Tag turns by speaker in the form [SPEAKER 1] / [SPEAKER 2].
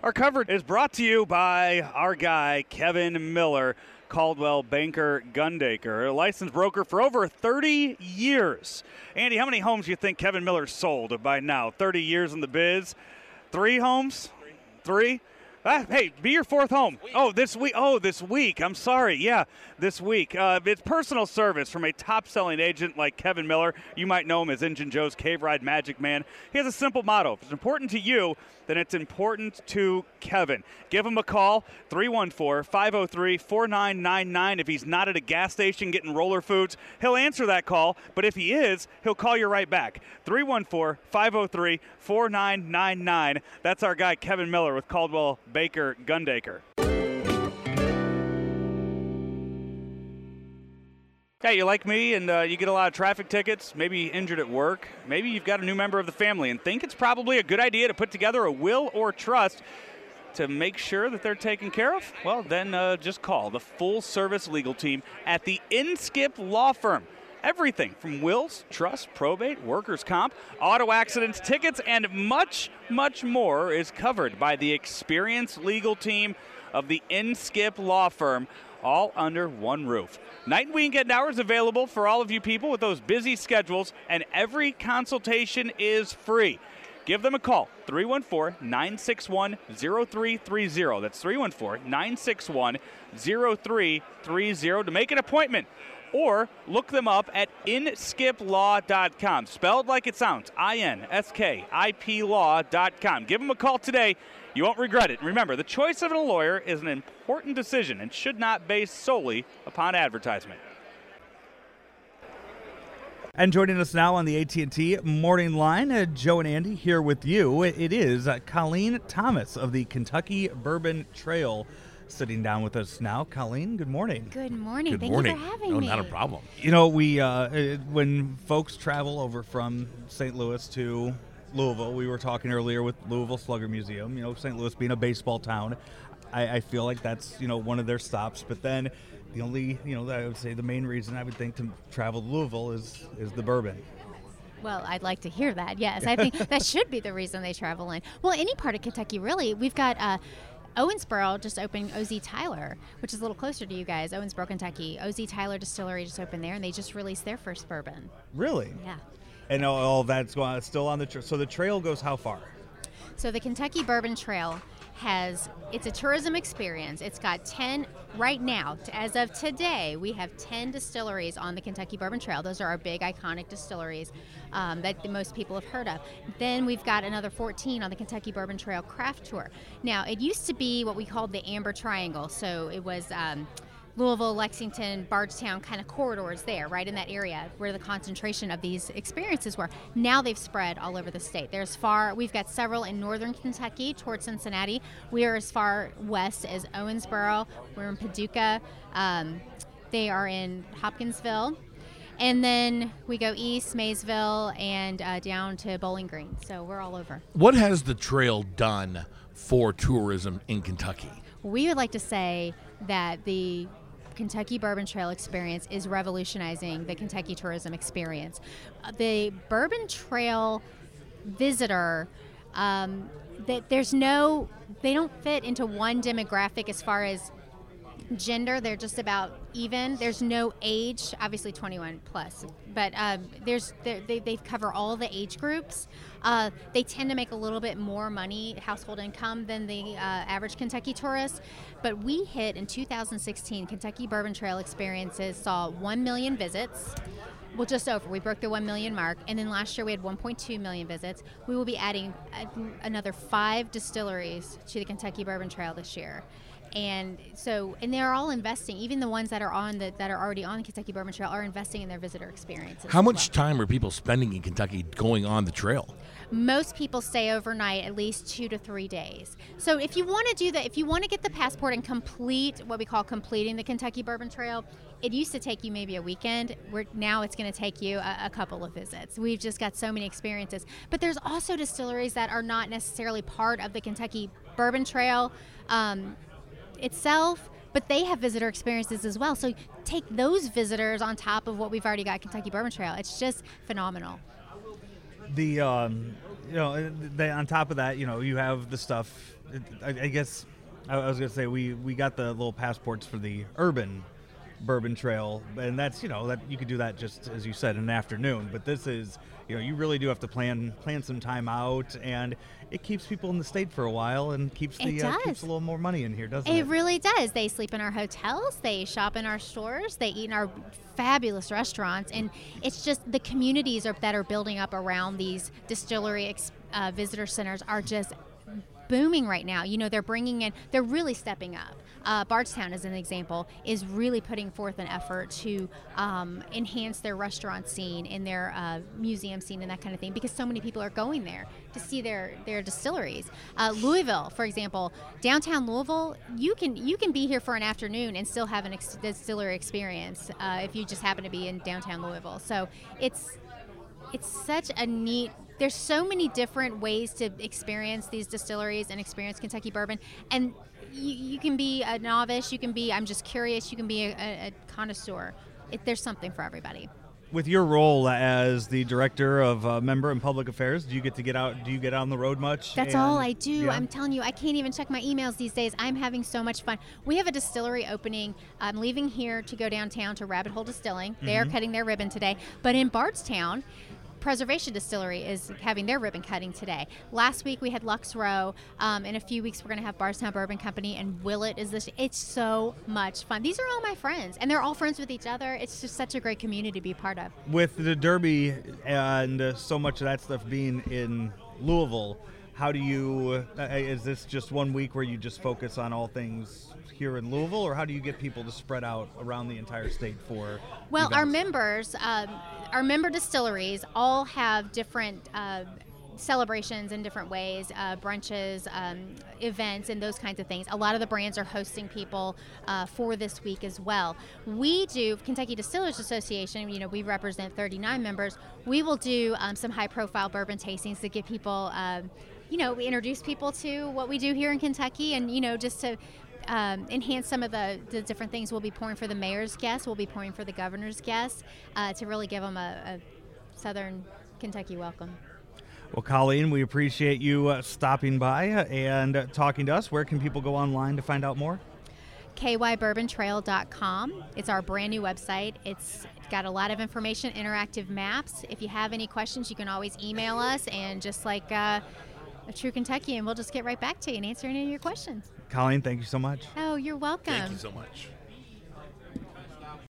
[SPEAKER 1] Our coverage is brought to you by our guy, Kevin Miller, Coldwell Banker Gundaker, a licensed broker for over 30 years. Andy, how many homes do you think Kevin Miller sold by now? 30 years in the biz? Three homes? Three? Ah, hey, be your fourth home. Oh, this week. Oh, this week. I'm sorry. Yeah, this week. Uh, it's personal service from a top-selling agent like Kevin Miller. You might know him as Engine Joe's Cave Ride Magic Man. He has a simple motto: if it's important to you, then it's important to Kevin. Give him a call, 314-503-4999. If he's not at a gas station getting roller foods, he'll answer that call. But if he is, he'll call you right back. 314-503-4999. That's our guy Kevin Miller with Coldwell Baker Gundaker. Hey, you like me and uh, you get a lot of traffic tickets, maybe injured at work, maybe you've got a new member of the family and think it's probably a good idea to put together a will or trust to make sure that they're taken care of? Well, then uh, just call the full service legal team at the Inskip Law Firm. Everything from wills, trust, probate, workers' comp, auto accidents, tickets, and much, much more is covered by the experienced legal team of the Inskip Law Firm, all under one roof. Night and weekend hours available for all of you people with those busy schedules, and every consultation is free. Give them a call, 314 961 0330. That's 314 961 0330 to make an appointment. Or look them up at inskiplaw.com. Spelled like it sounds I N S K I P law.com. Give them a call today. You won't regret it. Remember, the choice of a lawyer is an important decision and should not base solely upon advertisement.
[SPEAKER 2] And joining us now on the AT&T morning line, uh, Joe and Andy here with you. It is uh, Colleen Thomas of the Kentucky Bourbon Trail sitting down with us now. Colleen, good morning.
[SPEAKER 3] Good morning.
[SPEAKER 4] Good
[SPEAKER 3] Thank
[SPEAKER 4] morning.
[SPEAKER 3] you for having
[SPEAKER 4] no,
[SPEAKER 3] me.
[SPEAKER 4] not a problem.
[SPEAKER 2] You know, we uh, uh, when folks travel over from St. Louis to Louisville, we were talking earlier with Louisville Slugger Museum. You know, St. Louis being a baseball town, I, I feel like that's you know one of their stops. But then, the only you know I would say the main reason I would think to travel to Louisville is is the bourbon.
[SPEAKER 3] Well, I'd like to hear that. Yes, I think that should be the reason they travel in. Well, any part of Kentucky, really. We've got uh, Owensboro just opened OZ Tyler, which is a little closer to you guys. Owensboro, Kentucky. OZ Tyler Distillery just opened there, and they just released their first bourbon.
[SPEAKER 2] Really?
[SPEAKER 3] Yeah.
[SPEAKER 2] And all, all that's going still on the trail. So the trail goes how far?
[SPEAKER 3] So the Kentucky Bourbon Trail has it's a tourism experience. It's got 10 right now as of today we have 10 distilleries on the Kentucky Bourbon Trail. Those are our big iconic distilleries um, that most people have heard of. Then we've got another 14 on the Kentucky Bourbon Trail Craft Tour. Now it used to be what we called the Amber Triangle. So it was um, Louisville, Lexington, Bardstown kind of corridors there, right in that area where the concentration of these experiences were. Now they've spread all over the state. There's far, we've got several in northern Kentucky towards Cincinnati. We are as far west as Owensboro. We're in Paducah. Um, they are in Hopkinsville. And then we go east, Maysville, and uh, down to Bowling Green. So we're all over.
[SPEAKER 4] What has the trail done for tourism in Kentucky?
[SPEAKER 3] We would like to say that the Kentucky Bourbon Trail experience is revolutionizing the Kentucky tourism experience. Uh, The Bourbon Trail visitor, um, that there's no, they don't fit into one demographic as far as gender. They're just about even. There's no age, obviously 21 plus, but um, there's they, they cover all the age groups. Uh, they tend to make a little bit more money, household income, than the uh, average Kentucky tourist. But we hit in 2016, Kentucky Bourbon Trail experiences saw 1 million visits. Well, just over. We broke the 1 million mark. And then last year we had 1.2 million visits. We will be adding uh, another five distilleries to the Kentucky Bourbon Trail this year. And so, and they're all investing. Even the ones that are on the that are already on the Kentucky Bourbon Trail are investing in their visitor experiences.
[SPEAKER 4] How much
[SPEAKER 3] well.
[SPEAKER 4] time are people spending in Kentucky going on the trail?
[SPEAKER 3] Most people stay overnight at least two to three days. So if you want to do that, if you want to get the passport and complete what we call completing the Kentucky Bourbon Trail, it used to take you maybe a weekend. Where now it's going to take you a, a couple of visits. We've just got so many experiences. But there's also distilleries that are not necessarily part of the Kentucky Bourbon Trail um, itself. But they have visitor experiences as well. So take those visitors on top of what we've already got Kentucky Bourbon Trail. It's just phenomenal.
[SPEAKER 2] The um, you know, the, on top of that, you know, you have the stuff I, I guess I, I was gonna say we we got the little passports for the urban bourbon trail and that's you know that you could do that just as you said in an afternoon but this is you know you really do have to plan plan some time out and it keeps people in the state for a while and keeps the
[SPEAKER 3] It
[SPEAKER 2] uh, keeps a little more money in here doesn't
[SPEAKER 3] It
[SPEAKER 2] it
[SPEAKER 3] really does. They sleep in our hotels, they shop in our stores, they eat in our fabulous restaurants, and it's just the communities are, that are building up around these distillery ex, uh, visitor centers are just booming right now. You know, they're bringing in, they're really stepping up. Uh, Bardstown, as an example, is really putting forth an effort to um, enhance their restaurant scene and their uh, museum scene and that kind of thing because so many people are going there to see their their distilleries. Uh, Louisville, for example, downtown Louisville, you can you can be here for an afternoon and still have an ex- distillery experience uh, if you just happen to be in downtown Louisville. So it's it's such a neat there's so many different ways to experience these distilleries and experience kentucky bourbon and you, you can be a novice you can be i'm just curious you can be a, a, a connoisseur it, there's something for everybody
[SPEAKER 2] with your role as the director of uh, member and public affairs do you get to get out do you get on the road much
[SPEAKER 3] That's
[SPEAKER 2] And-
[SPEAKER 3] all I do.
[SPEAKER 2] yeah?
[SPEAKER 3] I'm telling you, I can't even check my emails these days. I'm having so much fun. We have a distillery opening. I'm leaving here to go downtown to Rabbit Hole Distilling. They
[SPEAKER 2] Mm-hmm.
[SPEAKER 3] are cutting their ribbon today. But in Bardstown, Preservation Distillery is having their ribbon cutting today. Last week we had Lux Row. Um, in a few weeks we're going to have Bardstown Bourbon Company and Willet is this. It's so much fun. These are all my friends, and they're all friends with each other. It's just such a great community to be part of.
[SPEAKER 2] with the Derby and uh, so much of that stuff being in Louisville, how do you? Uh, is this just one week where you just focus on all things here in Louisville, or how do you get people to spread out around the entire state for?
[SPEAKER 3] Well, our members, um, our member distilleries, all have different. Uh, celebrations in different ways uh, brunches um, events and those kinds of things a lot of the brands are hosting people uh, for this week as well we do kentucky distillers association you know we represent 39 members we will do um, some high profile bourbon tastings to get people um, you know we introduce people to what we do here in kentucky and you know just to um, enhance some of the, the different things we'll be pouring for the mayor's guests. We'll be pouring for the governor's guests uh, to really give them a, a southern Kentucky welcome.
[SPEAKER 2] Well, Colleen, we appreciate you uh, stopping by and uh, talking to us. Where can people go online to find out more?
[SPEAKER 3] kybourbontrail.com. It's our brand new website. It's got a lot of information, interactive maps. If you have any questions, you can always email us, and just like uh, a true Kentuckian, we'll just get right back to you and answer any of your questions.
[SPEAKER 2] Colleen, thank you so much.
[SPEAKER 3] Oh, you're welcome.
[SPEAKER 4] Thank you so much.